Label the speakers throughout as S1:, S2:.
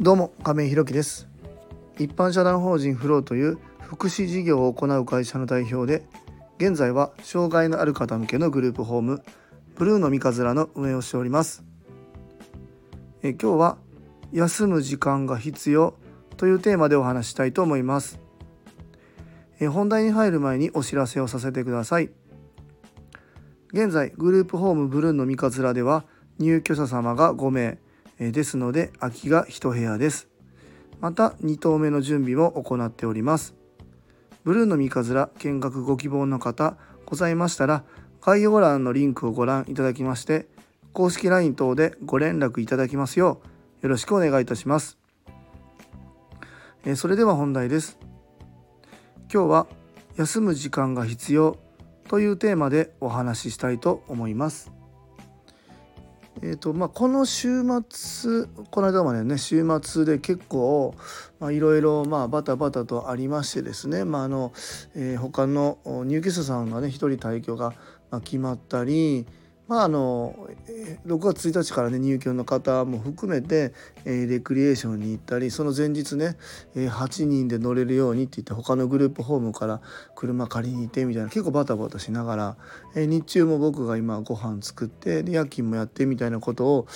S1: どうも亀井ひろきです。一般社団法人フローという福祉事業を行う会社の代表で現在は障害のある方向けのグループホームブルーの三日面の運営をしております。え今日は休む時間が必要というテーマでお話したいと思います。え本題に入る前にお知らせをさせてください。現在グループホームブルーの三日面では入居者様が5名ですので空きが1部屋です。また2棟目の準備も行っております。ブルーの三日面見学ご希望の方ございましたら概要欄のリンクをご覧いただきまして公式 LINE 等でご連絡いただきますようよろしくお願いいたします。それでは本題です。今日は休む時間が必要というテーマでお話ししたいと思います。えーとまあ、この週末この間までね週末で結構いろいろバタバタとありましてですね、まああのえー、他の入居者さんがね1人退去が決まったり、まあ、あの6月1日からね入居の方も含めて、えレクリエーションに行ったりその前日ね、え8人で乗れるようにって言って他のグループホームから車借りに行ってみたいな結構バタバタしながら、え日中も僕が今ご飯作ってで夜勤もやってみたいなことを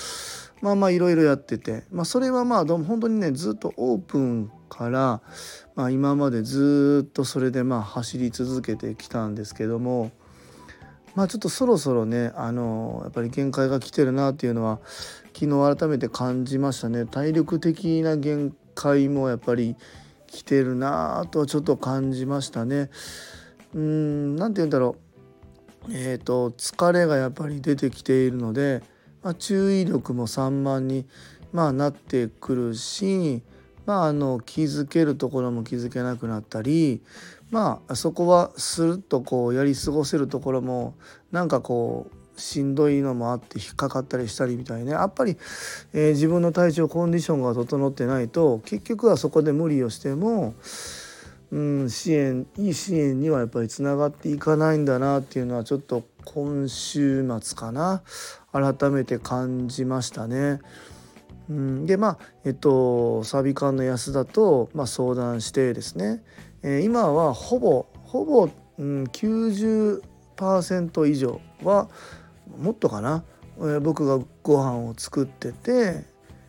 S1: まあまあいろいろやってて、まあ、それはまあどうも本当にねずっとオープンから、まあ、今までずっとそれでまあ走り続けてきたんですけども。まあちょっとそろそろねあのやっぱり限界が来てるなっていうのは昨日改めて感じましたね。体力的な限界もやっぱり来てるなとちょっと感じましたね。うん何て言うんだろう。えっ、ー、と疲れがやっぱり出てきているので、まあ、注意力も散漫に、まあ、なってくるしまあ、あの気づけるところも気づけなくなったりまあそこはスルッとこうやり過ごせるところもなんかこうしんどいのもあって引っかかったりしたりみたいねやっぱり、えー、自分の体調コンディションが整ってないと結局はそこで無理をしても、うん、支援いい支援にはやっぱりつながっていかないんだなっていうのはちょっと今週末かな改めて感じましたね。うん、でまあえっとサビ館の安田と、まあ、相談してですね、えー、今はほぼほぼ、うん、90%以上はもっとかな、えー、僕がご飯を作ってて、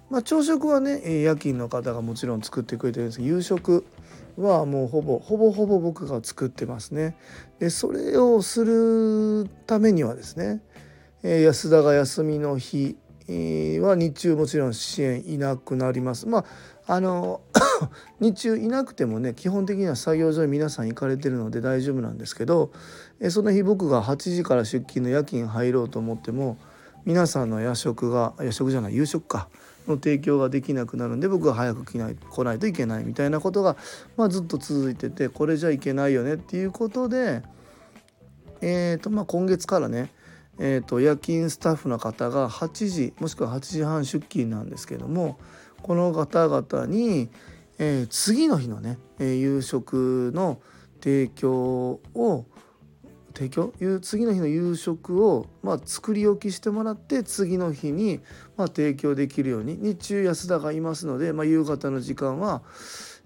S1: まあ、朝食はね夜勤の方がもちろん作ってくれてるんですけど夕食はもうほぼほぼほぼ僕が作ってますね。でそれをするためにはですね、えー、安田が休みの日は日中もちろん支援いなくなります。まああの 日中いなくてもね基本的には作業所に皆さん行かれてるので大丈夫なんですけどえその日僕が8時から出勤の夜勤入ろうと思っても皆さんの夜食が夜食じゃない夕食かの提供ができなくなるんで僕が早く来ない来ないといけないみたいなことが、まあ、ずっと続いててこれじゃいけないよねっていうことで、えーとまあ、今月からねえーと、夜勤スタッフの方が8時もしくは8時半出勤なんですけどもこの方々に、えー、次の日のね、えー、夕食の提供を提供？次の日の夕食を、まあ、作り置きしてもらって次の日に、まあ、提供できるように日中安田がいますので、まあ、夕方の時間は、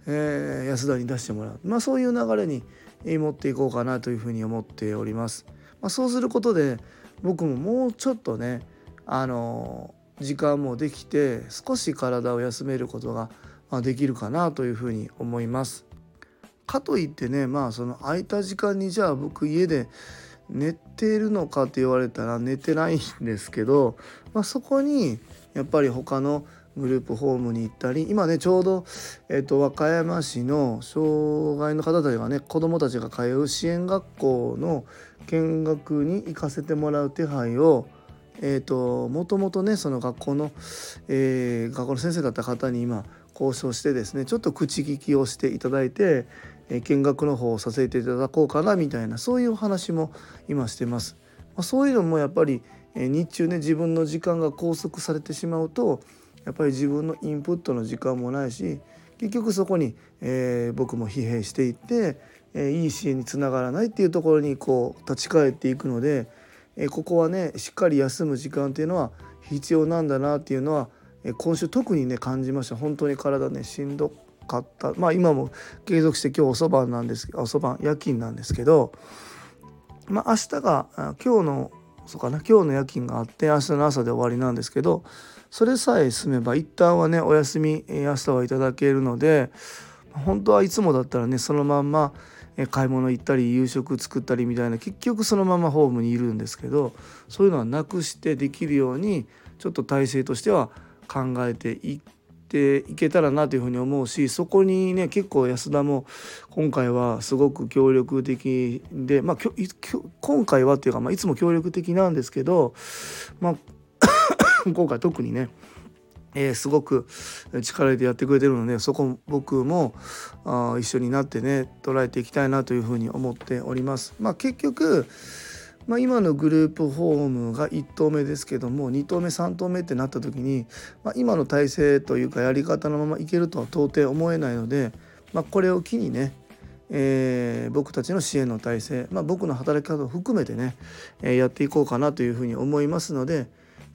S1: えー、安田に出してもらう、まあ、そういう流れに持っていこうかなというふうに思っております。まあ、そうすることで僕ももうちょっとねあの時間もできて少し体を休めることができるかなというふうに思います。かといってねまあその空いた時間にじゃあ僕家で寝てるのかって言われたら寝てないんですけど、まあ、そこにやっぱり他のグループホームに行ったり今ねちょうど、えーと、和歌山市の障害の方たちがね子どもたちが通う支援学校の見学に行かせてもらう手配をえーと、もともとねその学校の、えー、学校の先生だった方に今交渉してですねちょっと口利きをしていただいて、えー、見学の方をさせていただこうかなみたいなそういうお話も今してます。まあ、そういうのもやっぱり、えー、日中ね自分の時間が拘束されてしまうとやっぱり自分のインプットの時間もないし結局そこに、えー、僕も疲弊していって、えー、いい支援につながらないっていうところにこう立ち返っていくので、えー、ここはねしっかり休む時間っていうのは必要なんだなっていうのはえ、今週特にね感じました。本当に体ねしんどかった。まあ今も継続して今日おそばなんですおそば夜勤なんですけどまあ明日が今日のそうかな。今日の夜勤があって明日の朝で終わりなんですけどそれさえ済めば一旦はねお休み明日はいただけるので本当はいつもだったらねそのまんま買い物行ったり夕食作ったりみたいな結局そのままホームにいるんですけどそういうのはなくしてできるようにちょっと体制としては考えていていけたらなというふうに思うしそこにね結構安田も今回はすごく協力的でまあ今回はっていうか、まあ、いつも協力的なんですけど、まあ、今回特にねえー、すごく力入れてやってくれてるのでそこ僕もあ一緒になってね捉えていきたいなというふうに思っております。まあ、結局まあ、今のグループホームが1投目ですけども2投目3投目ってなった時に、まあ、今の体制というかやり方のままいけるとは到底思えないので、まあ、これを機にね、えー、僕たちの支援の体制、まあ、僕の働き方を含めてね、えー、やっていこうかなというふうに思いますので、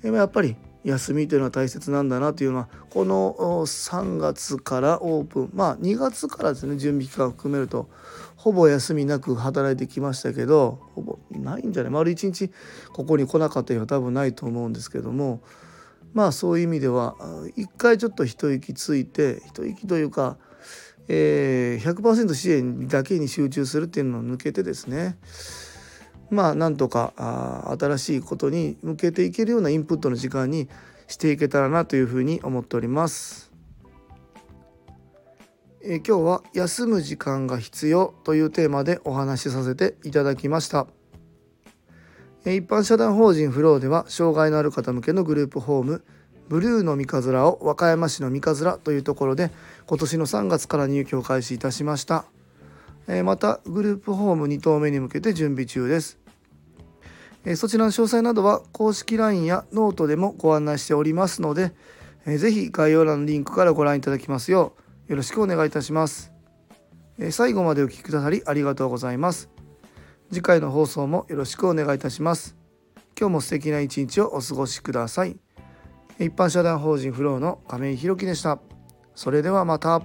S1: えー、やっぱり休みというのは大切なんだなというのはこの3月からオープンまあ2月からですね準備期間を含めるとほぼ休みなく働いてきましたけどほぼないんじゃない？丸一日ここに来なかった日は多分ないと思うんですけどもまあそういう意味では一回ちょっと一息ついて一息というか、えー、100%支援だけに集中するっていうのを抜けてですねまあなんとかあ新しいことに向けていけるようなインプットの時間にしていけたらなというふうに思っております。え今日は「休む時間が必要」というテーマでお話しさせていただきました。一般社団法人フローでは障害のある方向けのグループホームブルーの三日面を和歌山市の三日面というところで今年の3月から入居を開始いたしましたまたグループホーム2棟目に向けて準備中ですそちらの詳細などは公式 LINE やノートでもご案内しておりますので、ぜひ概要欄のリンクからご覧いただきますようよろしくお願いいたします。最後までお聴きくださりありがとうございます。次回の放送もよろしくお願いいたします。今日も素敵な一日をお過ごしください。一般社団法人フローの亀井宏樹でした。それではまた。